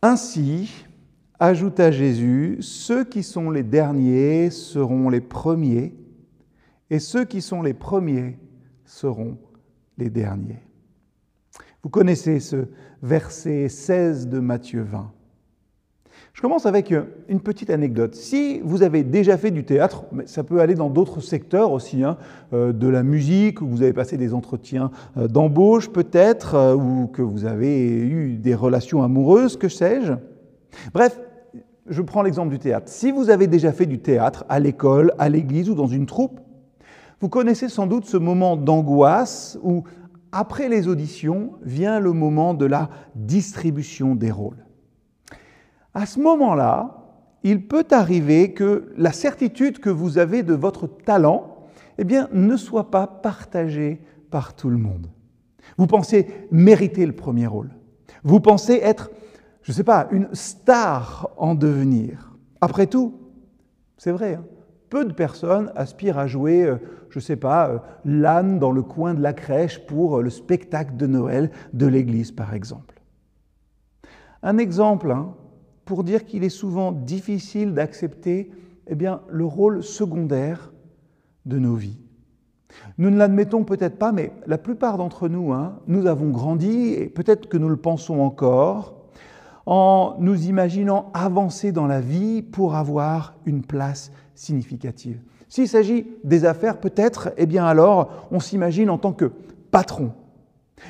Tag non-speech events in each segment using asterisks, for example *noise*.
Ainsi, ajouta Jésus, ceux qui sont les derniers seront les premiers, et ceux qui sont les premiers seront les derniers. Vous connaissez ce verset 16 de Matthieu 20. Je commence avec une petite anecdote. Si vous avez déjà fait du théâtre, mais ça peut aller dans d'autres secteurs aussi, hein, euh, de la musique, où vous avez passé des entretiens euh, d'embauche peut-être, euh, ou que vous avez eu des relations amoureuses, que sais-je. Bref, je prends l'exemple du théâtre. Si vous avez déjà fait du théâtre à l'école, à l'église ou dans une troupe, vous connaissez sans doute ce moment d'angoisse où, après les auditions, vient le moment de la distribution des rôles. À ce moment-là, il peut arriver que la certitude que vous avez de votre talent eh bien, ne soit pas partagée par tout le monde. Vous pensez mériter le premier rôle. Vous pensez être, je ne sais pas, une star en devenir. Après tout, c'est vrai, hein, peu de personnes aspirent à jouer, euh, je ne sais pas, euh, l'âne dans le coin de la crèche pour euh, le spectacle de Noël de l'Église, par exemple. Un exemple, hein, pour dire qu'il est souvent difficile d'accepter eh bien, le rôle secondaire de nos vies. Nous ne l'admettons peut-être pas, mais la plupart d'entre nous, hein, nous avons grandi, et peut-être que nous le pensons encore, en nous imaginant avancer dans la vie pour avoir une place significative. S'il s'agit des affaires, peut-être, eh bien alors, on s'imagine en tant que patron,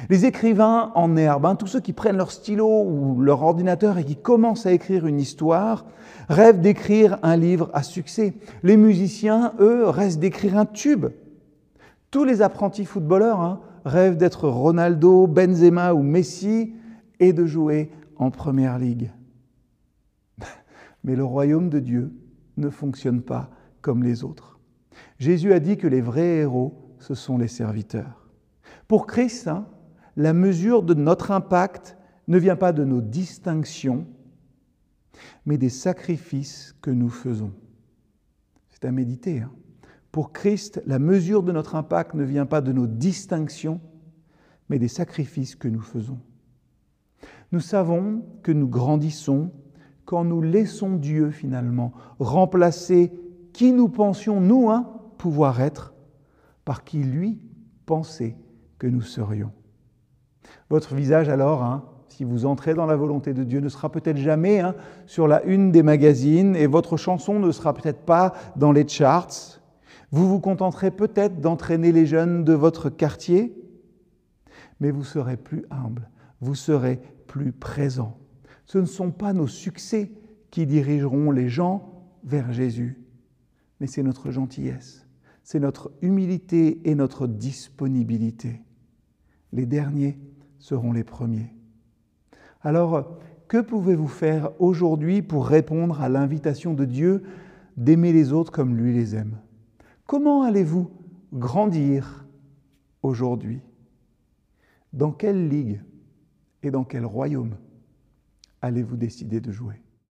les écrivains en herbe, tous ceux qui prennent leur stylo ou leur ordinateur et qui commencent à écrire une histoire, rêvent d'écrire un livre à succès. Les musiciens, eux, restent d'écrire un tube. Tous les apprentis footballeurs hein, rêvent d'être Ronaldo, Benzema ou Messi et de jouer en première ligue. *laughs* Mais le royaume de Dieu ne fonctionne pas comme les autres. Jésus a dit que les vrais héros, ce sont les serviteurs. Pour Christ, hein, la mesure de notre impact ne vient pas de nos distinctions, mais des sacrifices que nous faisons. C'est à méditer. Hein. Pour Christ, la mesure de notre impact ne vient pas de nos distinctions, mais des sacrifices que nous faisons. Nous savons que nous grandissons quand nous laissons Dieu finalement remplacer qui nous pensions, nous, hein, pouvoir être, par qui lui pensait que nous serions. Votre visage alors, hein, si vous entrez dans la volonté de Dieu, ne sera peut-être jamais hein, sur la une des magazines et votre chanson ne sera peut-être pas dans les charts. Vous vous contenterez peut-être d'entraîner les jeunes de votre quartier, mais vous serez plus humble, vous serez plus présent. Ce ne sont pas nos succès qui dirigeront les gens vers Jésus, mais c'est notre gentillesse, c'est notre humilité et notre disponibilité. Les derniers seront les premiers. Alors, que pouvez-vous faire aujourd'hui pour répondre à l'invitation de Dieu d'aimer les autres comme lui les aime? Comment allez-vous grandir aujourd'hui? Dans quelle ligue et dans quel royaume allez-vous décider de jouer?